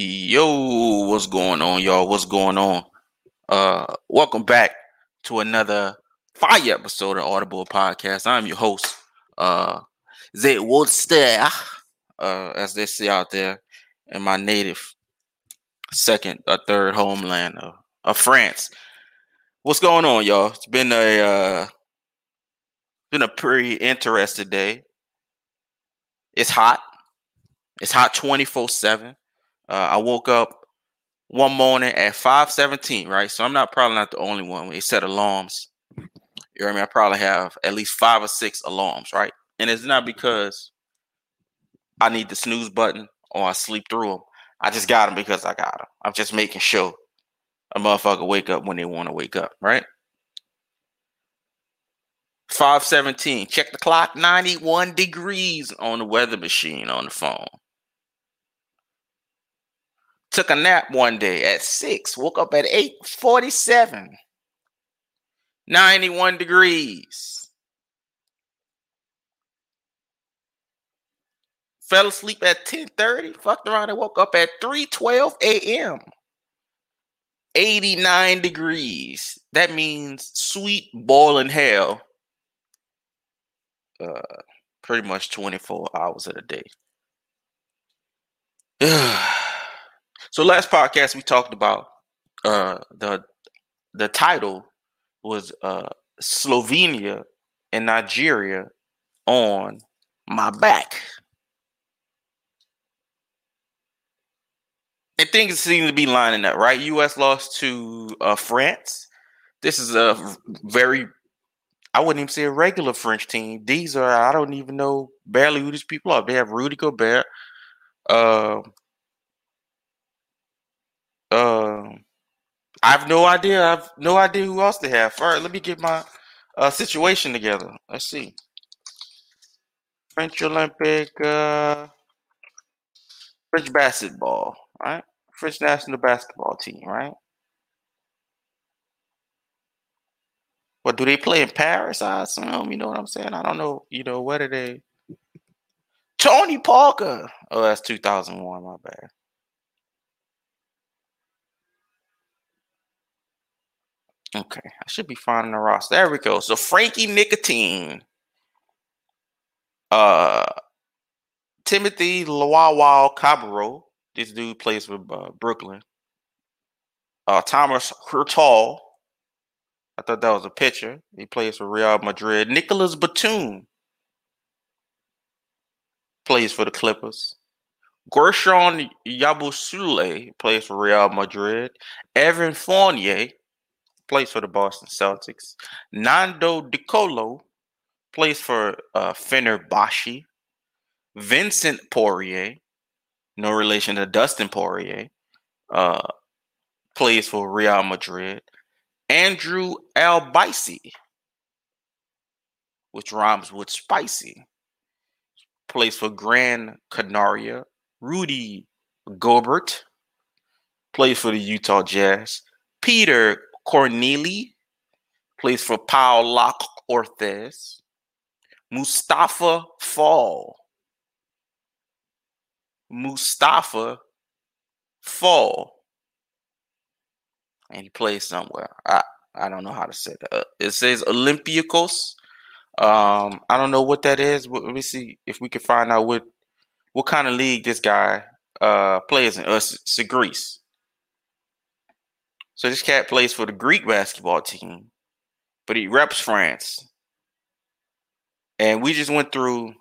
Yo, what's going on, y'all? What's going on? Uh, welcome back to another fire episode of Audible Podcast. I'm your host, uh, Zay Woodster, uh, as they say out there in my native second or third homeland of, of France. What's going on, y'all? It's been a uh, been a pretty interesting day. It's hot. It's hot 24 7. Uh, I woke up one morning at 5:17, right? So I'm not probably not the only one. We set alarms. You know what I mean? I probably have at least five or six alarms, right? And it's not because I need the snooze button or I sleep through them. I just got them because I got them. I'm just making sure a motherfucker wake up when they want to wake up, right? 517. Check the clock. 91 degrees on the weather machine on the phone. Took a nap one day at six, woke up at 847. 91 degrees. Fell asleep at 10:30, fucked around and woke up at 3:12 a.m. 89 degrees. That means sweet boiling hell. Uh pretty much 24 hours of the day. So last podcast we talked about uh the the title was uh Slovenia and Nigeria on my back. And things seem to be lining up, right? US lost to uh France. This is a very I wouldn't even say a regular French team. These are I don't even know barely who these people are. They have Rudy Gobert, uh, um, I have no idea. I have no idea who else they have. All right, let me get my uh, situation together. Let's see. French Olympic, uh, French basketball, right? French national basketball team, right? What do they play in Paris? I assume. You know what I'm saying? I don't know. You know what are they? Tony Parker. Oh, that's 2001. My bad. Okay, I should be finding the roster. There we go. So Frankie Nicotine, uh, Timothy Luwawu Cabarrot. This dude plays for uh, Brooklyn. Uh, Thomas Heurtel. I thought that was a pitcher. He plays for Real Madrid. Nicolas Batum plays for the Clippers. Guerschon Yabusele plays for Real Madrid. Evan Fournier plays for the Boston Celtics. Nando De Colo plays for uh, Fenerbahce. Vincent Poirier, no relation to Dustin Poirier, uh, plays for Real Madrid. Andrew Albicy, which rhymes with spicy, plays for Gran Canaria. Rudy Gobert plays for the Utah Jazz. Peter Cornelie plays for Pau Lock Orthez. Moustapha Fall. Moustapha Fall. And he plays somewhere. I, I don't know how to say that. It says Olympiacos. Um, I don't know what that is. Let me see if we can find out what what kind of league this guy uh plays in. Uh, it's Greece. So this cat plays for the Greek basketball team, but he reps France. And we just went through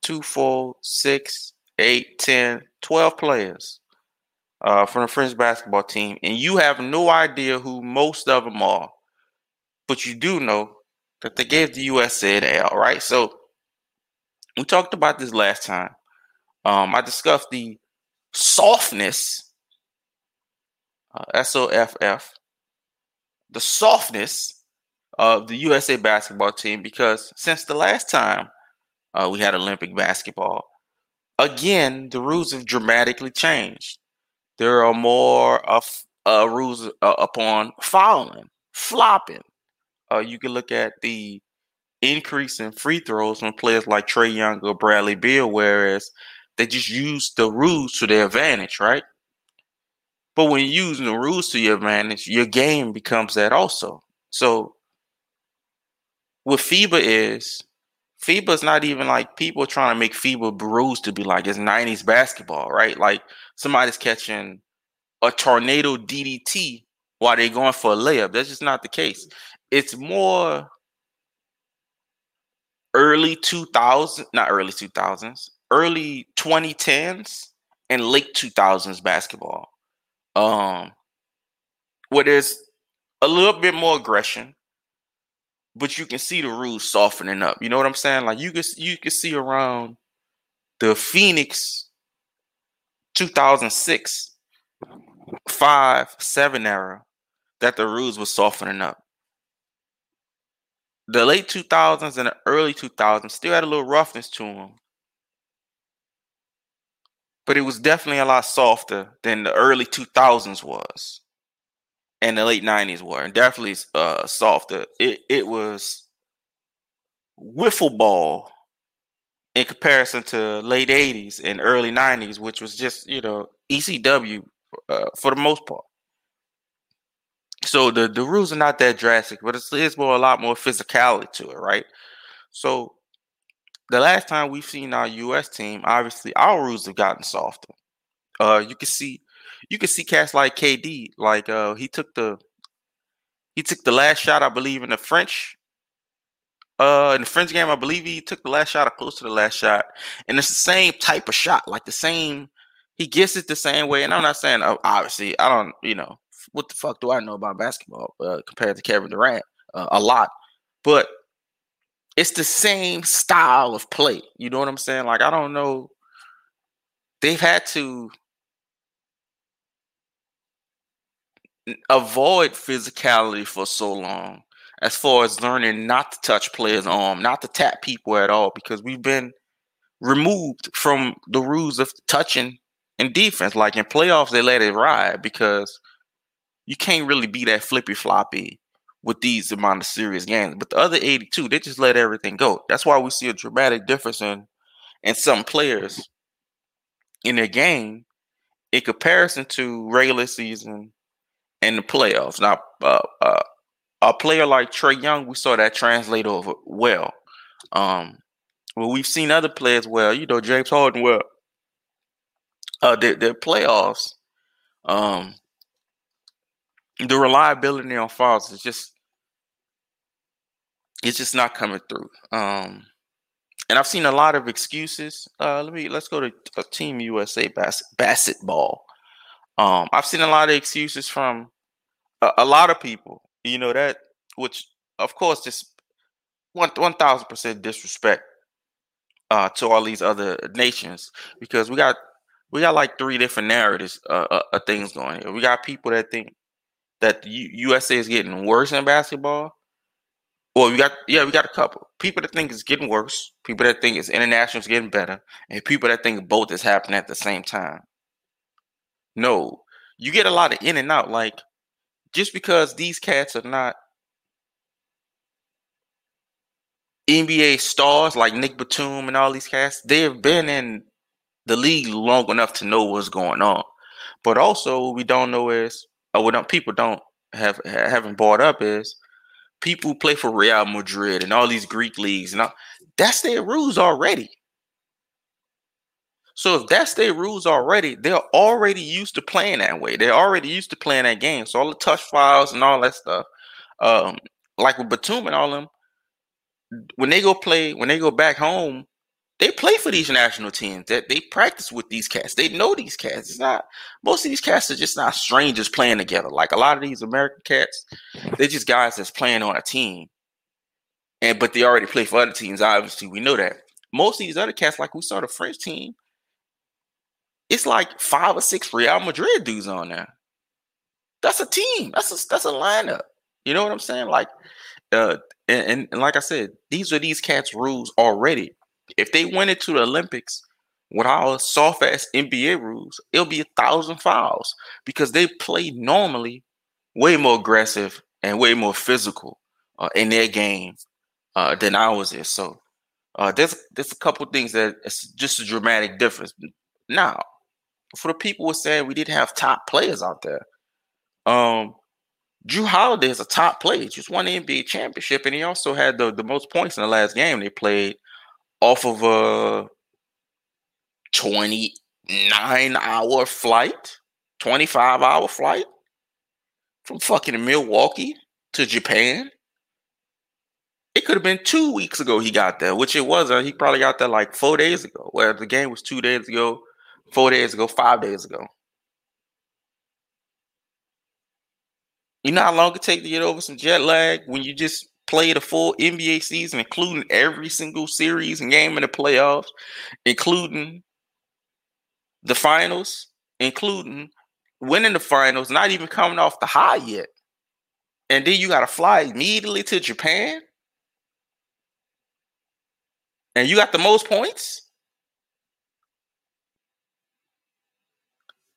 two, four, six, eight, 10, 12 players uh, from the French basketball team. And you have no idea who most of them are. But you do know that they gave the USA an L, right? So we talked about this last time. Um, I discussed the softness uh, S O F F, the softness of the USA basketball team because since the last time uh, we had Olympic basketball, again, the rules have dramatically changed. There are more of uh, rules uh, upon fouling, flopping. Uh, you can look at the increase in free throws from players like Trae Young or Bradley Beal, whereas They just use the rules to their advantage, right? But when using the rules to your advantage, your game becomes that also. So what FIBA is, FIBA is not even like people trying to make FIBA rules to be like it's 90s basketball, right? Like somebody's catching a tornado DDT while they're going for a layup. That's just not the case. It's more early 2000s, not early 2000s, early 2010s and late 2000s basketball. Um, where there's a little bit more aggression, but you can see the rules softening up. You know what I'm saying? Like you can you can see around the Phoenix 2006, five, seven era that the rules were softening up. The late 2000s and the early 2000s still had a little roughness to them, but it was definitely a lot softer than the early 2000s was and the late 90s were and definitely uh softer. It, it was wiffle ball in comparison to late 80s and early 90s which was just you know ecw uh, for the most part. So the, the rules are not that drastic but it's, it's more a lot more physicality to it right? So the last time we've seen our U.S. team, obviously our rules have gotten softer. Uh, you can see, you can see cats like KD, like uh, he took the, he took the last shot, I believe, in the French, uh, in the French game, I believe he took the last shot or close to the last shot, and it's the same type of shot, like the same. He gets it the same way, and I'm not saying uh, obviously I don't, you know, what the fuck do I know about basketball uh, compared to Kevin Durant? Uh, a lot, but it's the same style of play. You know what I'm saying? Like I don't know. They've had to avoid physicality for so long as far as learning not to touch players' arm, not to tap people at all, because we've been removed from the rules of touching in defense. Like in playoffs, they let it ride because you can't really be that flippy floppy with these amount of serious games. But the other 82, they just let everything go. That's why we see a dramatic difference in in some players in their game in comparison to regular season and the playoffs. Now, uh, uh, a player like Trae Young, we saw that translate over well. Um, well, we've seen other players well. You know, James Harden well. Uh, their, their playoffs. Um, the reliability on fouls is just it's just not coming through. Um, and I've seen a lot of excuses. Uh, let me let's go to uh, Team USA bas- basketball. Um, I've seen a lot of excuses from a, a lot of people. You know that, which of course just one one thousand percent disrespect uh, to all these other nations because we got we got like three different narratives uh, uh, things going here. We got people that think that the USA is getting worse in basketball. Well, we got yeah, we got a couple people that think it's getting worse, people that think it's international is getting better, and people that think both is happening at the same time. No, you get a lot of in and out. Like just because these cats are not NBA stars like Nick Batum and all these cats, they have been in the league long enough to know what's going on. But also, we don't know is or what don't, people don't have haven't brought up is people play for Real Madrid and all these Greek leagues and all, that's their rules already. So if that's their rules already, they're already used to playing that way. They're already used to playing that game. So all the touch files and all that stuff, um, like with Batum and all them, when they go play, when they go back home, they play for these national teams. That they, practice with these cats. They know these cats. It's not most of these cats are just not strangers playing together. Like a lot of these American cats, they're just guys that's playing on a team. And but they already play for other teams. Obviously, we know that. Most of these other cats, like we saw the French team, it's like five or six Real Madrid dudes on there. That's a team. That's a that's a lineup. You know what I'm saying? Like, uh, and, and, and like I said, these are these cats' rules already. If they went into the Olympics with our soft ass NBA rules, it'll be a thousand fouls because they play normally way more aggressive and way more physical uh, in their game uh, than ours is. So Uh, there's there's a couple things that it's just a dramatic difference. Now, for the people who are saying we didn't have top players out there, um, Jrue Holiday is a top player. He just won the NBA championship, and he also had the, the most points in the last game they played off of a 29 hour flight, 25 hour flight from fucking Milwaukee to Japan. It could have been two weeks ago he got there, which it wasn't. He probably got there like four days ago, where the game was two days ago, four days ago, five days ago. You know how long it take to get over some jet lag when you just played a full NBA season, including every single series and game in the playoffs, including the finals, including winning the finals, not even coming off the high yet. And then you got to fly immediately to Japan and you got the most points,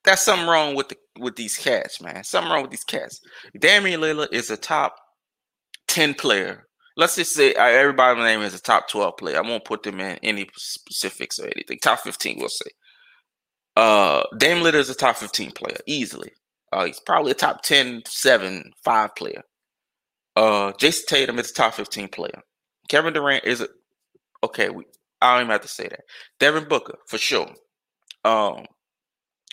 that's something wrong with the with these cats, man. Something wrong with these cats. Damian Lillard is a top 10 player. Let's just say uh, everybody name is a top 12 player. I won't put them in any specifics or anything. Top 15, we'll say. Uh Dame Lillard is a top 15 player, easily. Uh he's probably a top 10, 7, 5 player. Uh Jayson Tatum is a top 15 player. Kevin Durant is a Okay, we I don't even have to say that. Devin Booker for sure. Um,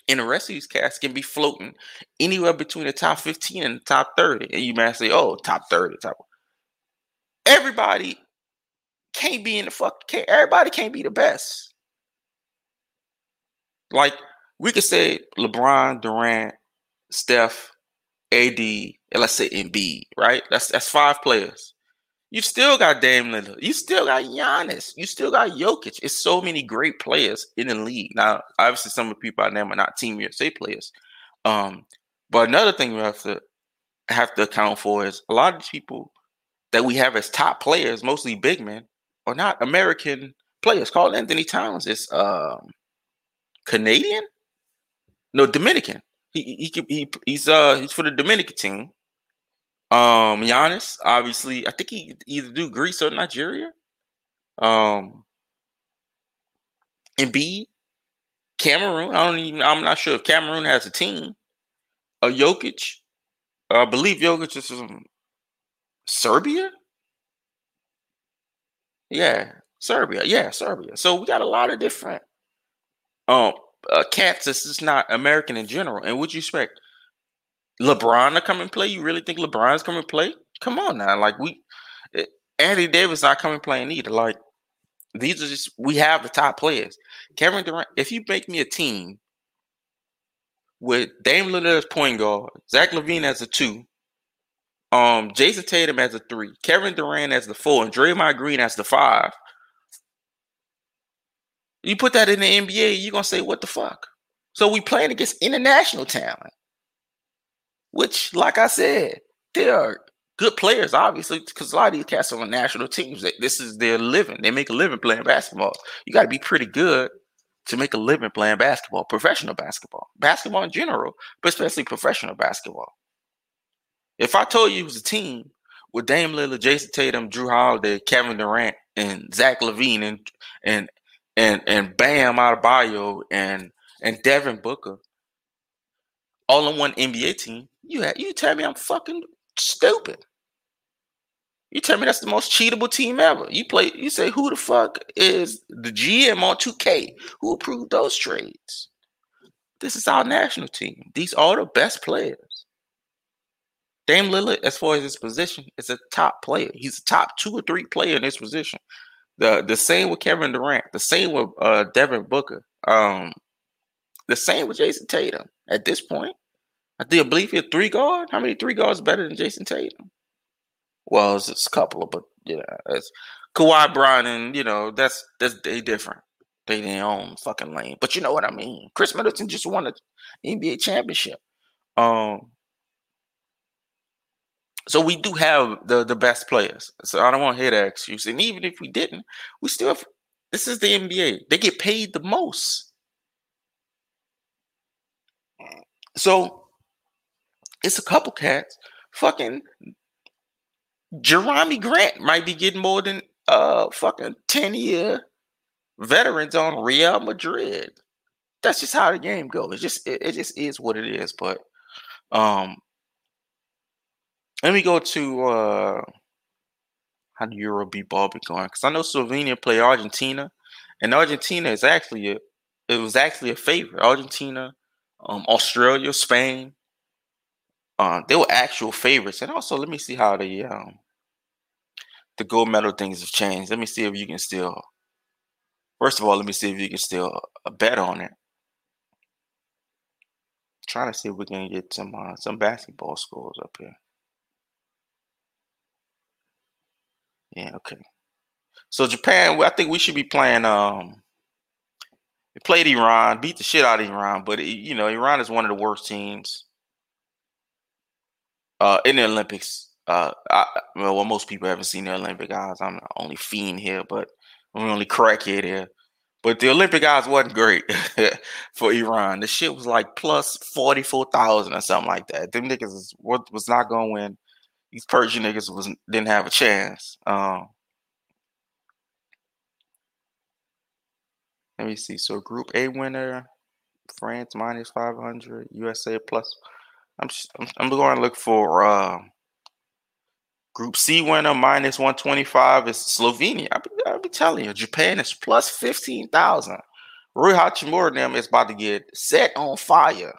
and the rest of these cats can be floating anywhere between the top 15 and the top 30. And you might say, oh, top 30, top. Everybody can't be in the fuck. Can't, everybody can't be the best. Like we could say LeBron, Durant, Steph, AD, and let's say Embiid, right? That's that's five players. You still got Dame Lillard. You still got Giannis. You still got Jokic. It's so many great players in the league. Now, obviously, some of the people I name are not Team USA players. Um, but another thing we have to have to account for is a lot of people that we have as top players, mostly big men, are not American players. Karl-Anthony Towns is um, Canadian, no Dominican. He, he he he's uh he's for the Dominican team. Um, Giannis, obviously, I think he either do Greece or Nigeria. Um, Embiid, Cameroon. I don't even. I'm not sure if Cameroon has a team. A uh, Jokic, I believe Jokic is from Serbia. Yeah, Serbia. Yeah, Serbia. So we got a lot of different um uh, cats. This is not American in general. And what you expect? LeBron to come and play? You really think LeBron's coming to play? Come on now, like we, Andy Davis not coming playing either. Like these are just we have the top players. Kevin Durant. If you make me a team with Dame Lillard as point guard, Zach LaVine as a two, um, Jayson Tatum as a three, Kevin Durant as the four, and Draymond Green as the five. You put that in the NBA, you're gonna say, "What the fuck?" So we playing against international talent which, like I said, they are good players, obviously, because a lot of these cats are on national teams. This is their living. They make a living playing basketball. You got to be pretty good to make a living playing basketball, professional basketball, basketball in general, but especially professional basketball. If I told you it was a team with Dame Lillard, Jayson Tatum, Jrue Holiday, Kevin Durant, and Zach LaVine, and and and and Bam Adebayo, and and Devin Booker, all in one NBA team, you have, you tell me I'm fucking stupid. You tell me that's the most cheatable team ever. You play, you say who the fuck is the GM on 2K? Who approved those trades? This is our national team. These are the best players. Dame Lillard, as far as his position, is a top player. He's a top two or three player in his position. The the same with Kevin Durant, the same with uh, Devin Booker, um, the same with Jayson Tatum. At this point, I think I believe he had three guard. How many three guards better than Jayson Tatum? Well, it's, it's a couple of, but yeah, it's Kawhi Brown, and you know that's that's they different. They their own fucking lane. But you know what I mean. Khris Middleton just won an NBA championship. Um, so we do have the the best players. So I don't want to hear that excuse. And even if we didn't, we still have, this is the NBA. They get paid the most. So it's a couple cats. Fucking Jerami Grant might be getting more than uh fucking 10 year veterans on Real Madrid. That's just how the game goes. It just it, it just is what it is. But um let me go to uh how the Euro B ball be going? Because I know Slovenia play Argentina, and Argentina is actually a it was actually a favorite. Argentina, um, Australia, Spain, uh, they were actual favorites. And also, let me see how the um, the gold medal things have changed. Let me see if you can still. First of all, let me see if you can still uh, bet on it. Trying to see if we can get some uh, some basketball scores up here. Yeah, okay. So Japan, I think we should be playing. Um, we played Iran, beat the shit out of Iran, but you know Iran is one of the worst teams uh, in the Olympics. Uh, I, well, most people haven't seen the Olympic guys. I'm the only fiend here, but I'm the only crackhead here. But the Olympic guys wasn't great for Iran. The shit was like plus forty four thousand or something like that. Them niggas was, was not going to win. These Persian niggas was didn't have a chance. Um, let me see. So Group A winner, France minus five hundred, USA plus I'm I'm, going to look for uh, Group C winner minus 125 is Slovenia. I'll be, I'll be telling you, Japan is plus 15,000. Rui Hachimura them is about to get set on fire.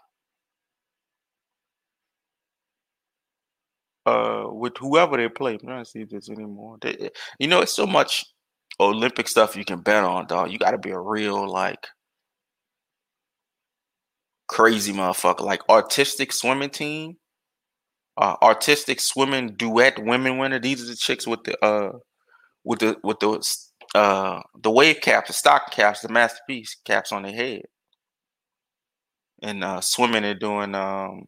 Uh, with whoever they play. I'm trying to see if there's anymore. They, you know, it's so much Olympic stuff you can bet on, dog. You got to be a real like crazy motherfucker. Like artistic swimming team, uh, artistic swimming duet women winner. These are the chicks with the uh with the with the uh the wave caps, the stock caps, the masterpiece caps on their head. And uh swimming and doing um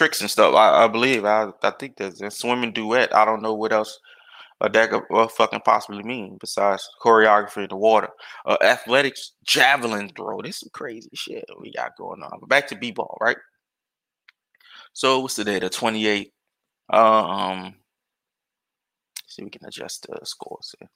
tricks and stuff. I, I believe. I I think there's a swimming duet. I don't know what else uh, that could uh, fucking possibly mean besides choreography in the water. Uh, athletics, javelin throw. This some crazy shit we got going on. But back to b-ball, right? So what's today? The 28th. Um, see, we can adjust the scores here.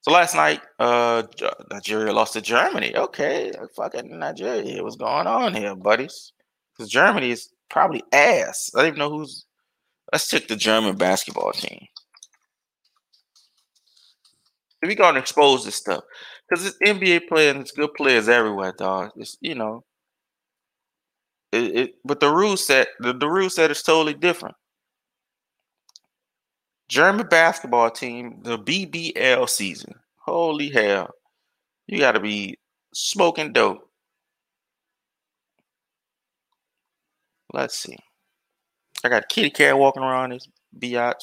So last night, uh, Nigeria lost to Germany. Okay, fucking Nigeria. What's going on here, buddies? Because Germany is probably ass. I don't even know who's. Let's check the German basketball team we gonna expose this stuff because it's NBA players, it's good players everywhere, dog. It's you know, it, it but the rule set the, the rule set is totally different. German basketball team, the BBL season. Holy hell, you got to be smoking dope. Let's see. I got a kitty cat walking around this biatch.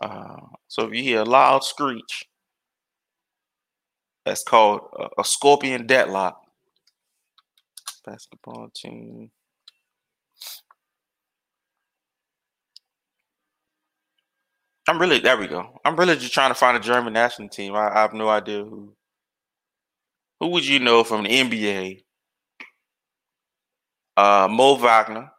Uh, so if you hear a loud screech, that's called a, a scorpion death lock. Basketball team. I'm really there. We go. I'm really just trying to find a German national team. I, I have no idea who. Who would you know from the NBA? Uh, Mo Wagner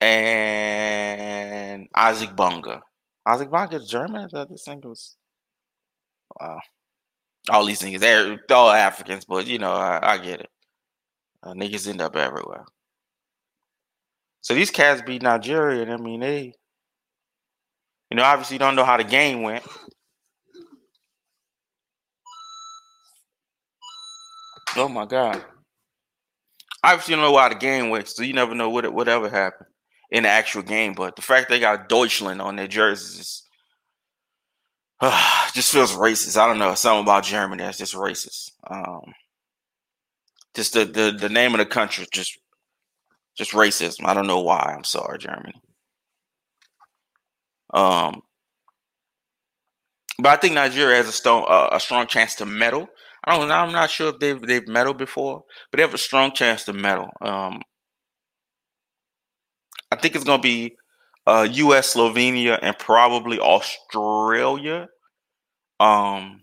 and Isaac Bonga. Isaac Bonga is German. I think it was Wow. All these niggas, they're all Africans, but you know, I, I get it. Uh, niggas end up everywhere. So these cats beat Nigeria. I mean, they, you know, obviously don't know how the game went. Oh my god! Obviously, you don't know how the game went, so you never know what whatever happened in the actual game. But the fact they got Deutschland on their jerseys is uh, just feels racist. I don't know something about Germany that's just racist. Um, just the, the the name of the country just just racism. I don't know why. I'm sorry, Germany. Um, but I think Nigeria has a strong uh, a strong chance to medal. I don't. know. I'm not sure if they've they've medaled before, but they have a strong chance to medal. Um, I think it's gonna be uh, U.S., Slovenia, and probably Australia, um,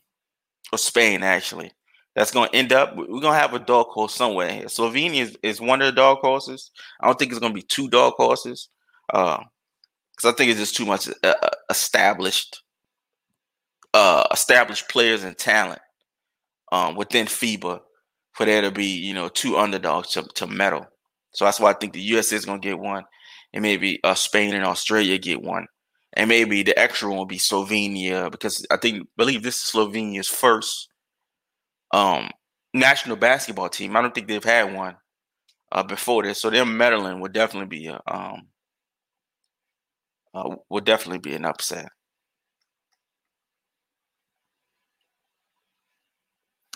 or Spain actually. That's going to end up. We're going to have a dog horse somewhere here. Slovenia is, is one of the dog horses. I don't think it's going to be two dog horses. Uh, because I think it's just too much uh, uh, established, uh, established players and talent um, within FIBA for there to be you know two underdogs to, to medal. So that's why I think the USA is going to get one, and maybe uh, Spain and Australia get one, and maybe the extra one will be Slovenia because I think believe this is Slovenia's first um, national basketball team. I don't think they've had one uh, before this, so them medaling would definitely be a um, uh, would definitely be an upset.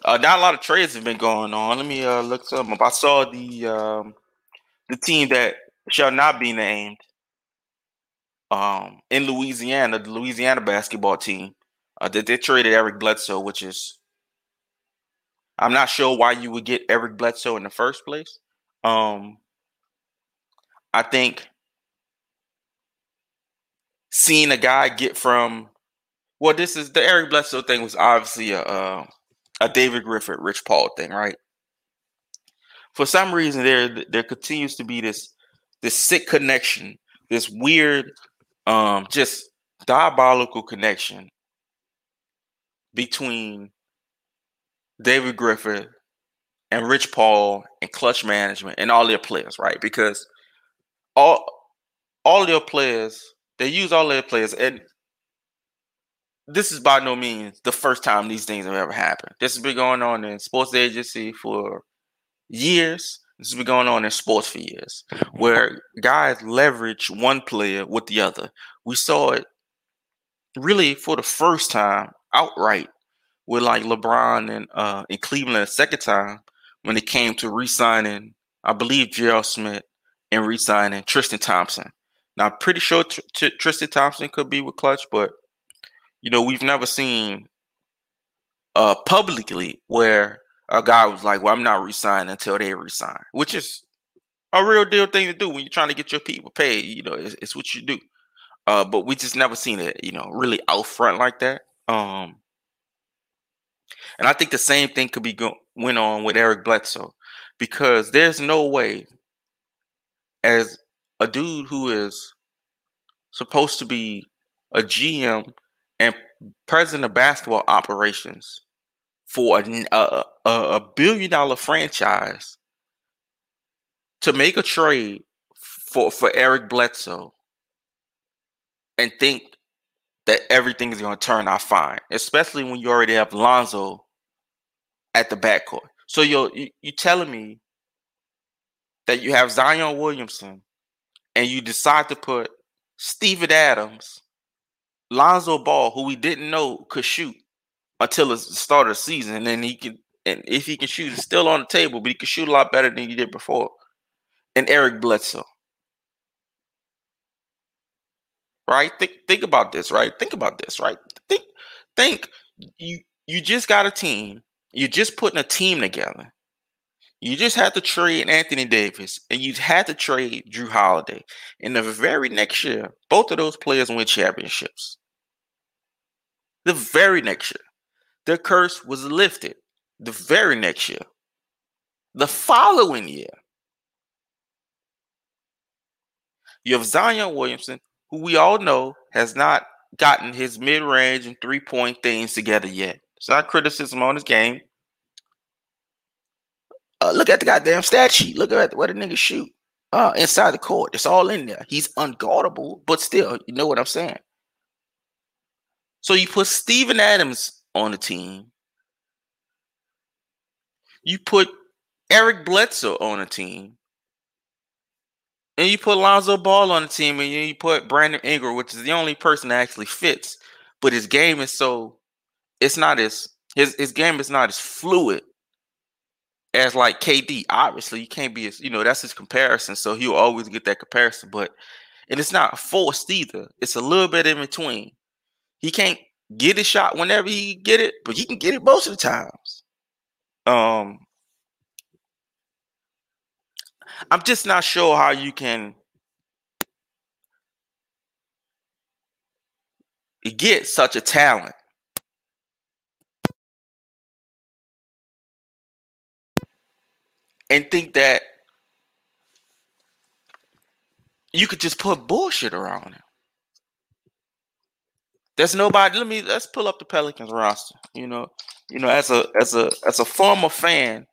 Uh, not a lot of trades have been going on. Let me uh, look some up. I saw the um, the team that shall not be named um, in Louisiana, the Louisiana basketball team, uh, that they traded Eric Bledsoe, which is I'm not sure why you would get Eric Bledsoe in the first place. Um, I think seeing a guy get from well, this is the Eric Bledsoe thing was obviously a uh, a David Griffin, Rich Paul thing, right? For some reason, there there continues to be this this sick connection, this weird, um, just diabolical connection between David Griffin and Rich Paul and Klutch Management and all their players, right? Because all all their players, they use all their players, and this is by no means the first time these things have ever happened. This has been going on in sports agency for years. This has been going on in sports for years, where guys leverage one player with the other. We saw it really for the first time outright with like LeBron and uh in Cleveland a second time when it came to re-signing, I believe Gerald Smith and re-signing Tristan Thompson. Now I'm pretty sure Tr- Tr- Tristan Thompson could be with Klutch, but you know, we've never seen uh publicly where a guy was like, Well, I'm not resigning until they resign, which is a real deal thing to do when you're trying to get your people paid. You know, it's, it's what you do. Uh, but we just never seen it, you know, really out front like that. Um, and I think the same thing could be go- went on with Eric Bledsoe because there's no way, as a dude who is supposed to be a GM and president of basketball operations for a, a, a billion dollar franchise to make a trade for, for Eric Bledsoe and think that everything is going to turn out fine, especially when you already have Lonzo at the backcourt. So you're you, telling me that you have Zion Williamson and you decide to put Steven Adams Lonzo Ball, who we didn't know could shoot until the start of the season, and then he can, and if he can shoot, it's still on the table, but he can shoot a lot better than he did before. And Eric Bledsoe, right? Think think about this, right? Think about this, right? Think think you you just got a team. You're just putting a team together. You just had to trade Anthony Davis and you had to trade Jrue Holiday. In the very next year, both of those players win championships. The very next year, the curse was lifted. The very next year, the following year, you have Zion Williamson, who we all know has not gotten his mid range and three point things together yet. It's not criticism on his game. Uh, look at the goddamn stat sheet. Look at what a nigga shoot uh, inside the court. It's all in there. He's unguardable, but still, you know what I'm saying. So you put Steven Adams on the team. You put Eric Bledsoe on the team. And you put Lonzo Ball on the team, and you put Brandon Ingram, which is the only person that actually fits. But his game is so it's not as his his game is not as fluid as like KD. Obviously, you can't be as you know that's his comparison, so he'll always get that comparison. But and it's not forced either. It's a little bit in between. He can't get a shot whenever he get it, but he can get it most of the times. Um, I'm just not sure how you can get such a talent and think that you could just put bullshit around him. There's nobody. Let me let's pull up the Pelicans roster. You know, you know, as a as a as a former fan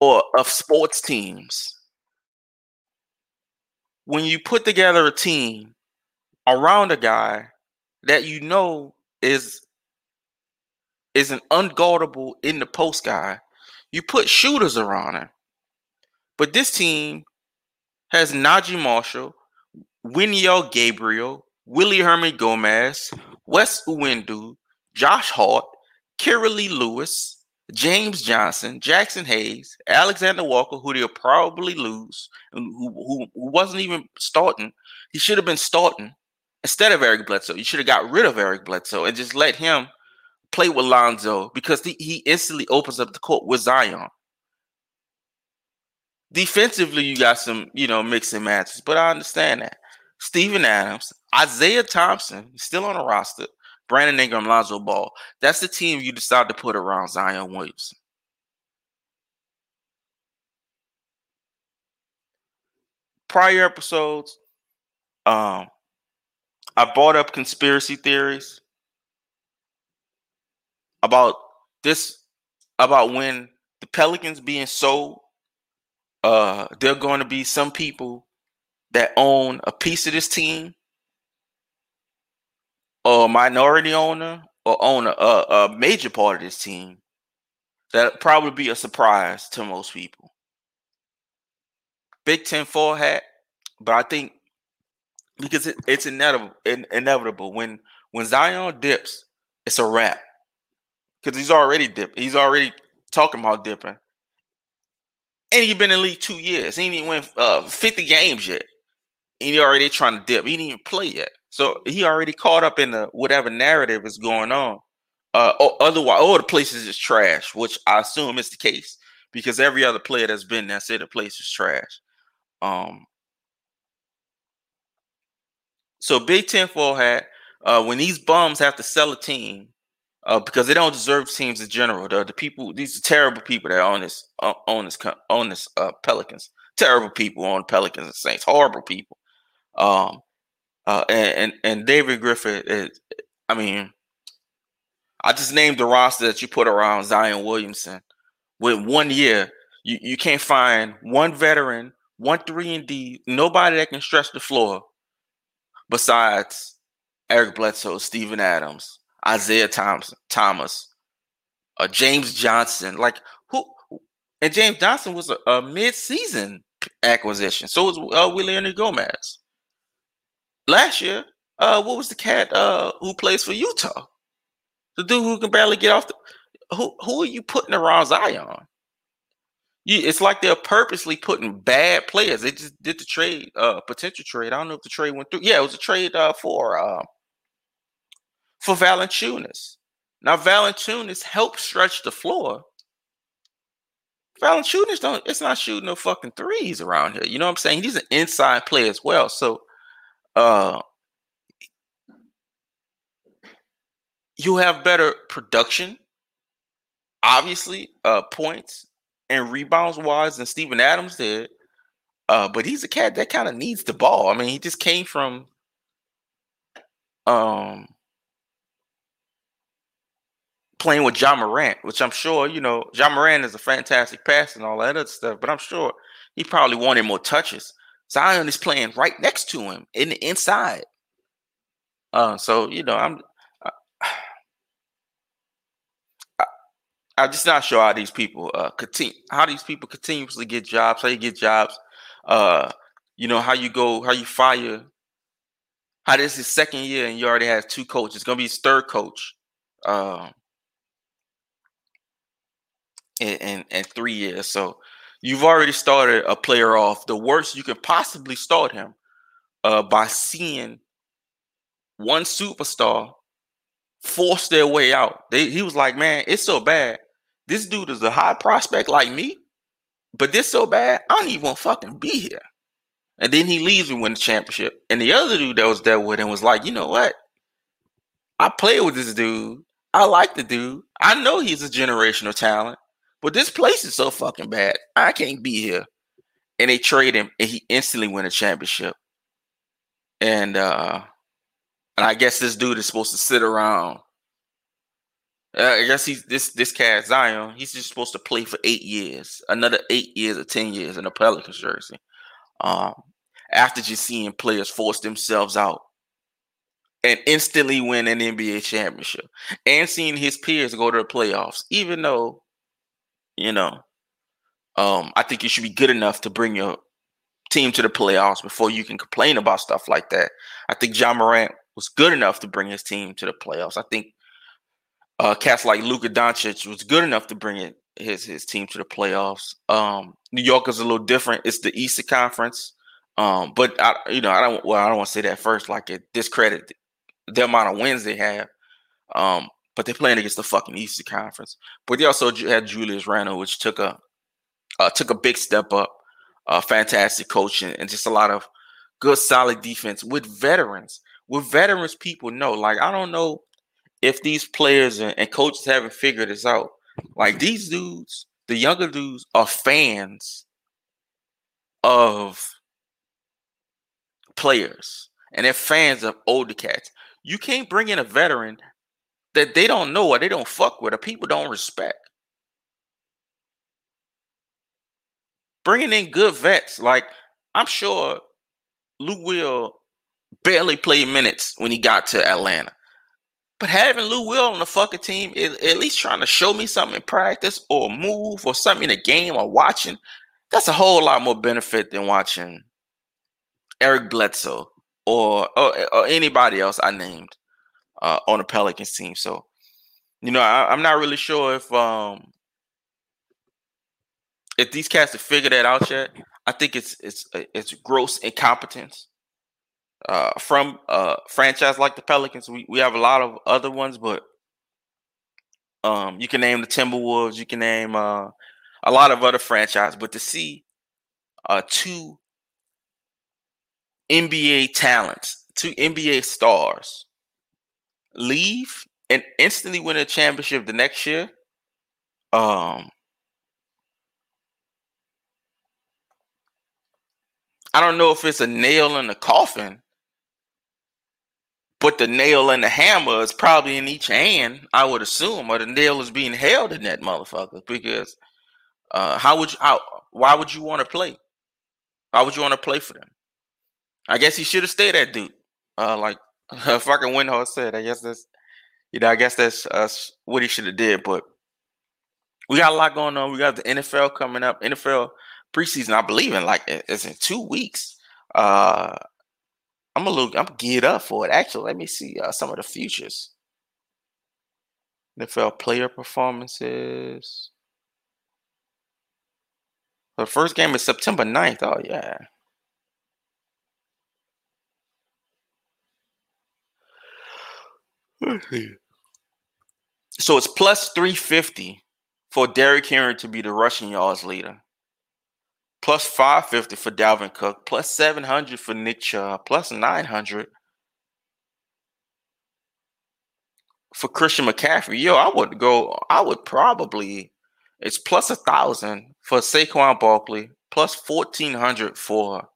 or of sports teams, when you put together a team around a guy that you know is is an unguardable in the post guy, you put shooters around him. But this team has Naji Marshall, Wenyen Gabriel, Willy Hernangómez, Wes Iwundu, Josh Hart, Kira Lee Lewis, James Johnson, Jaxson Hayes, Alexander Walker, who they'll probably lose, who, who, who wasn't even starting. He should have been starting instead of Eric Bledsoe. You should have got rid of Eric Bledsoe and just let him play with Lonzo because the, he instantly opens up the court with Zion. Defensively, you got some, you know, mixing matches, but I understand that. Steven Adams, Isaiah Thompson, still on the roster. Brandon Ingram, Lonzo Ball. That's the team you decide to put around Zion Williamson. Prior episodes, um, I brought up conspiracy theories about this, about when the Pelicans being sold. Uh, there are going to be some people that own a piece of this team or a minority owner or own a, a, a major part of this team, that probably be a surprise to most people. Big Ten four hat, but I think because it, it's inevitable, in, inevitable when when Zion dips, it's a wrap because he's already dipped. He's already talking about dipping, and he's been in league two years. He didn't even win uh, fifty games yet, and he already trying to dip. He didn't even play yet. So he already caught up in the whatever narrative is going on. Uh, otherwise, all the places is trash, which I assume is the case because every other player that's been there said the place is trash. Um, so Big Ten four hat uh, when these bums have to sell a team uh, because they don't deserve teams in general. The, the people, these are terrible people that own this, uh, own this, own this uh, Pelicans. Terrible people on Pelicans and Saints. Horrible people. Um, uh, and, and, and David Griffin is, I mean, I just named the roster that you put around Zion Williamson. With one year, you, you can't find one veteran, one three and D, nobody that can stretch the floor besides Eric Bledsoe, Steven Adams, Isaiah Thompson, Thomas, uh, James Johnson. Like who? And James Johnson was a, a mid-season acquisition. So was uh, Willie Gomez. last year, uh, what was the cat uh who plays for Utah? The dude who can barely get off the who who are you putting around Zion? You, it's like they're purposely putting bad players. They just did the trade, uh, potential trade. I don't know if the trade went through. Yeah, it was a trade uh, for uh, for Valanciunas. Now Valanciunas helped stretch the floor. Valanciunas don't. It's not shooting no fucking threes around here. You know what I'm saying? He's an inside player as well. So uh, you have better production, obviously, uh, points and rebounds wise than Steven Adams did. Uh, but he's a cat that kind of needs the ball. I mean, he just came from um playing with Ja Morant, which I'm sure, you know, Ja Morant is a fantastic passer and all that other stuff, but I'm sure he probably wanted more touches. Zion is playing right next to him in the inside. Uh, so you know, I'm I, I'm just not sure how these people uh continue how these people continuously get jobs, how you get jobs, uh, you know, how you go, how you fire, how this is second year and you already have two coaches. It's gonna be his third coach. Um in, in, in three years. So you've already started a player off the worst you can possibly start him uh, by seeing one superstar force their way out. They, he was like, man, it's so bad. This dude is a high prospect like me, but this so bad, I don't even want to fucking be here. And then he leaves and win the championship. And the other dude that was there with him was like, you know what? I play with this dude. I like the dude. I know he's a generational talent. But this place is so fucking bad. I can't be here. And they trade him and he instantly win a championship. And uh and I guess this dude is supposed to sit around. Uh, I guess he's this this cat Zion. He's just supposed to play for eight years, another eight years or ten years in a Pelicans jersey. Um, after just seeing players force themselves out and instantly win an NBA championship, and seeing his peers go to the playoffs, even though, you know, um, I think you should be good enough to bring your team to the playoffs before you can complain about stuff like that. I think Ja Morant was good enough to bring his team to the playoffs. I think uh, cats like Luka Doncic was good enough to bring it, his his team to the playoffs. Um, New York is a little different. It's the Eastern Conference, um, but I, you know, I don't. Well, I don't want to say that first. Like it discredit the amount of wins they have. Um, but they're playing against the fucking Eastern Conference. But they also had Julius Randle, which took a uh, took a big step up. Uh, fantastic coaching and just a lot of good, solid defense with veterans. With veterans, people know. Like I don't know if these players and, and coaches haven't figured this out. Like these dudes, the younger dudes, are fans of players, and they're fans of older cats. You can't bring in a veteran that they don't know or they don't fuck with or people don't respect. Bringing in good vets, like I'm sure Lou Will barely played minutes when he got to Atlanta. But having Lou Will on the fucking team, is at least trying to show me something in practice or move or something in the game or watching, that's a whole lot more benefit than watching Eric Bledsoe or or, or anybody else I named uh, on the Pelicans team. So, you know, I, am not really sure if um if these cats have figured that out yet. I think it's it's it's gross incompetence uh, from a franchise like the Pelicans. We we have a lot of other ones, but um, you can name the Timberwolves. You can name uh, a lot of other franchises, but to see uh, two NBA talents, two NBA stars leave and instantly win a championship the next year. Um, I don't know if it's a nail in the coffin, but the nail and the hammer is probably in each hand, I would assume, or the nail is being held in that motherfucker. Because uh, how would you? How? Why would you want to play? Why would you want to play for them? I guess he should have stayed at Duke. Uh, like fucking Windhorst said. I guess that's you know. I guess that's uh, what he should have did. But we got a lot going on. We got the NFL coming up. NFL preseason, I believe in like it's in two weeks. Uh, I'm a little, I'm geared up for it. Actually, let me see uh, some of the futures. NFL player performances. The first game is September 9th. Oh, yeah. So it's plus 350 for Derrick Henry to be the rushing yards leader plus 550 for Dalvin Cook, plus 700 for Nick Chubb, plus 900 for Christian McCaffrey. Yo, I would go, I would probably, it's plus a thousand for Saquon Barkley, plus 1400 for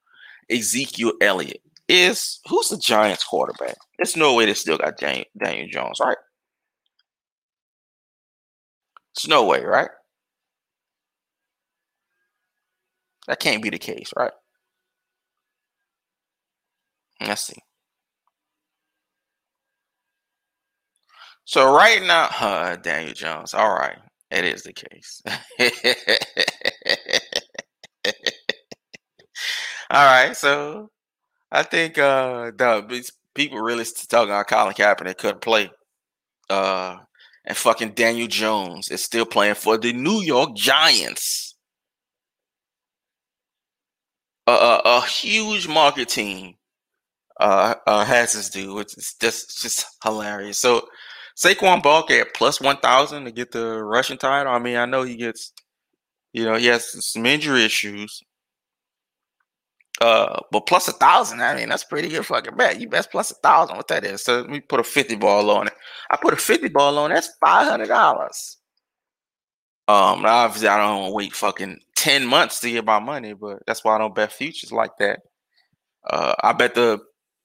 Ezekiel Elliott. Is who's the Giants quarterback? There's no way they still got Daniel, Jones, right? It's no way, right? That can't be the case, right? Let's see. So right now, uh, Daniel Jones. All right, it is the case. all right, so I think uh, the people really talking about Colin Kaepernick couldn't play. Uh, and fucking Daniel Jones is still playing for the New York Giants. a, a, a huge marketing uh, uh, has this dude, which is just just hilarious. So Saquon Barkley at plus one thousand to get the rushing title. I mean, I know he gets, you know, he has some injury issues. Uh, but plus a thousand, I mean, that's pretty good fucking bet. You best plus a thousand, what that is. So let me put a 50 ball on it. I put a 50 ball on, that's five hundred dollars. Um, obviously I don't wait fucking 10 months to get my money, but that's why I don't bet futures like that. Uh, I bet the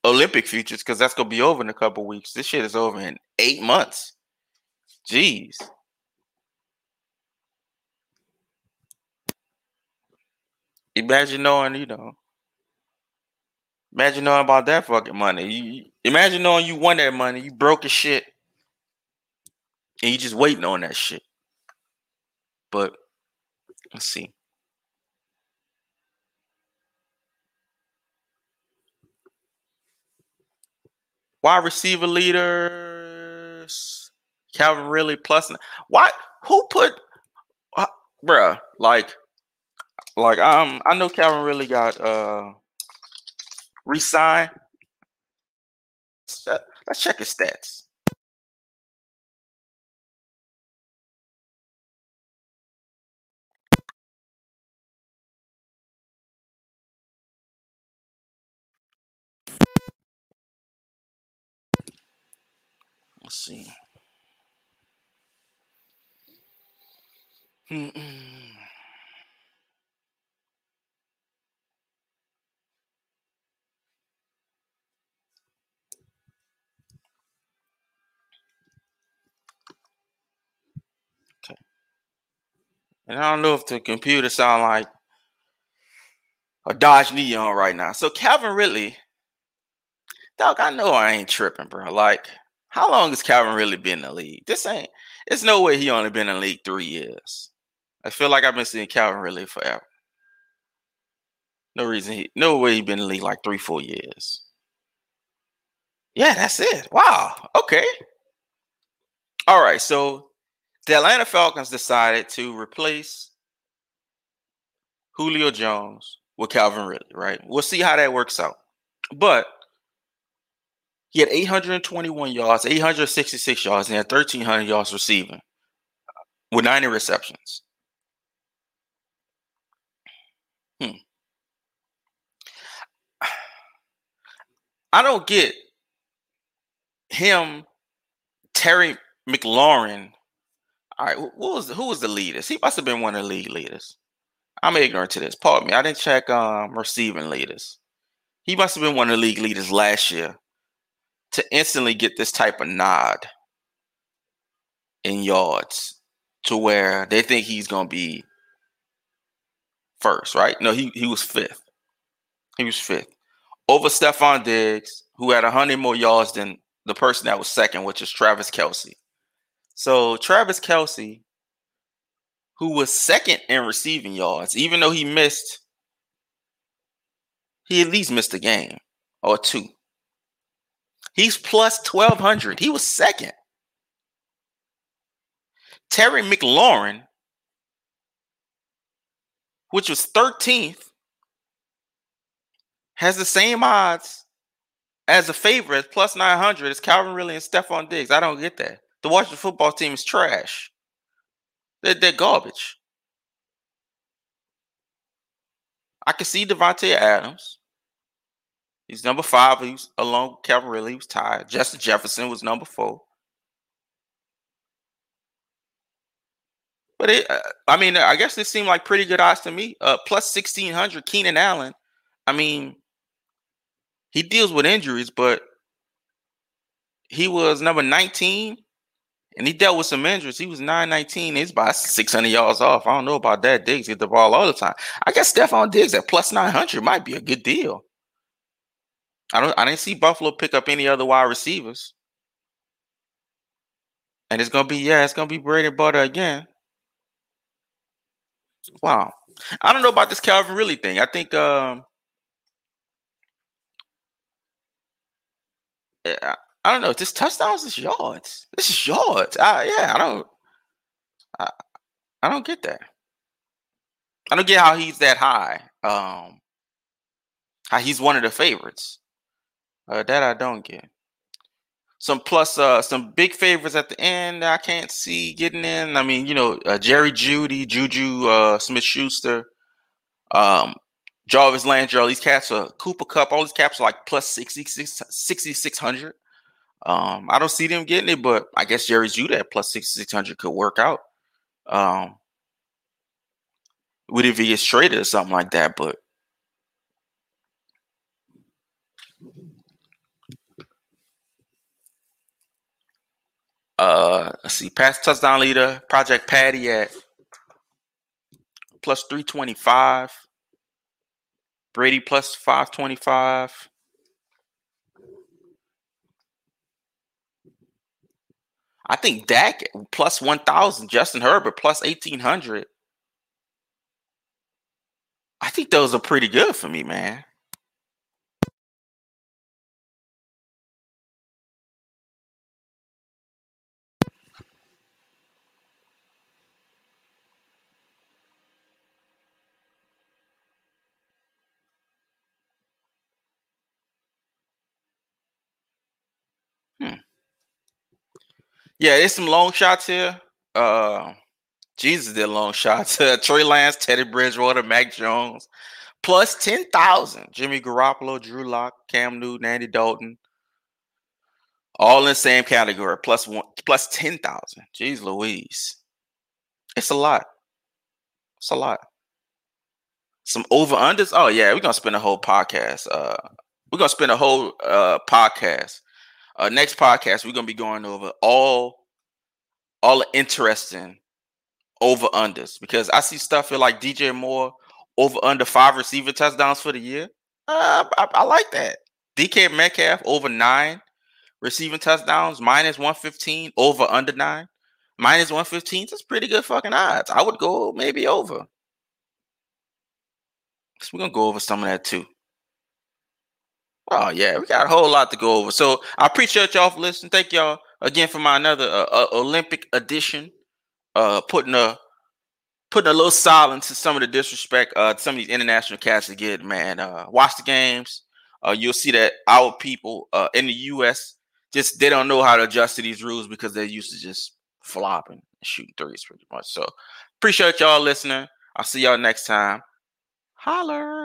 Olympic futures because that's gonna be over in a couple weeks. This shit is over in eight months. Jeez. Imagine knowing, you know. Imagine knowing about that fucking money. You imagine knowing you won that money, you broke as shit, and you just waiting on that shit. But let's see. Wide receiver leaders, Calvin Ridley plus. Why? Who put, uh, bruh? Like, like um, I know Calvin Ridley got uh resigned. Let's check his stats. Let's see. Mm-mm. And I don't know if the computer sound like a Dodge Neon right now. So Calvin Ridley, dog, I know I ain't tripping, bro. Like how long has Calvin Ridley been in the league? This ain't. It's no way he only been in the league three years. I feel like I've been seeing Calvin Ridley forever. No reason he. No way he been in the league like three, four years. Yeah, that's it. Wow. Okay. All right. So the Atlanta Falcons decided to replace Julio Jones with Calvin Ridley. Right. We'll see how that works out. But he had 821 yards, 866 yards, and had 1,300 yards receiving with 90 receptions. Hmm. I don't get him, Terry McLaurin. All right, who was who was the leaders? He must have been one of the league leaders. I'm ignorant to this. Pardon me. I didn't check um receiving leaders. He must have been one of the league leaders last year to instantly get this type of nod in yards to where they think he's to be first, right? No, he, he was fifth. He was fifth. Over Stefon Diggs, who had 100 more yards than the person that was second, which is Travis Kelce. So Travis Kelce, who was second in receiving yards, even though he missed, he at least missed a game or two. He's plus 1200. He was second. Terry McLaurin, which was 13th, has the same odds as a favorite, plus 900 as Calvin Ridley and Stefon Diggs. I don't get that. The Washington football team is trash. They're, they're garbage. I can see Davante Adams. He's number five. He was along with Calvin Ridley. He was tied. Justin Jefferson was number four. But it, uh, I mean, I guess this seemed like pretty good odds to me. Uh, plus sixteen hundred. Keenan Allen. I mean, he deals with injuries, but he was number nineteen, and he dealt with some injuries. He was nine nineteen. He's about six hundred yards off. I don't know about that. Diggs get the ball all the time. I guess Stefon Diggs at plus nine hundred might be a good deal. I don't. I didn't see Buffalo pick up any other wide receivers, and it's gonna be yeah, it's gonna be bread and butter again. Wow, I don't know about this Calvin Ridley thing. I think um, eh, I, don't know. This touchdowns is yards. This is yards. I, yeah, I don't. I, I don't get that. I don't get how he's that high. Um, how he's one of the favorites. Uh, that I don't get. Some plus, uh, some big favorites at the end. I can't see getting in. I mean, you know, uh, Jerry Jeudy, Juju, uh, Smith Schuster, um, Jarvis Landry. All these cats are Cooper Kupp. All these caps are like plus 6,600. Um, I don't see them getting it, but I guess Jerry Jeudy at plus 6,600 could work out. Um, would it be a straight or something like that? But uh, let's see, pass touchdown leader, Project Patty at plus 325, Brady plus 525. I think Dak plus 1,000, Justin Herbert plus 1,800. I think those are pretty good for me, man. Yeah, there's some long shots here. Uh, Jesus did long shots. Trey Lance, Teddy Bridgewater, Mac Jones, plus 10,000. Jimmy Garoppolo, Drew Lock, Cam Newton, Andy Dalton. All in the same category, plus one, plus 10,000. Jeez Louise. It's a lot. It's a lot. Some over unders. Oh, yeah, we're going to spend a whole podcast. Uh, we're going to spend a whole uh, podcast. Uh, next podcast, we're to be going over all all the interesting over unders because I see stuff here like DJ Moore over under five receiver touchdowns for the year. Uh, I, I, like that. DK Metcalf over nine receiving touchdowns minus 115 over under nine minus 115 that's pretty good fucking odds. I would go maybe over. So we're gonna go over some of that too. Oh yeah, we got a whole lot to go over. So I appreciate y'all for listening. Thank y'all again for my another uh, uh, Olympic edition. Uh, putting a putting a little silence to some of the disrespect uh some of these international cats to get man. Uh, watch the games. Uh, you'll see that our people uh in the U.S. just they don't know how to adjust to these rules because they're used to just flopping and shooting threes pretty much. So appreciate y'all listening. I'll see y'all next time. Holler.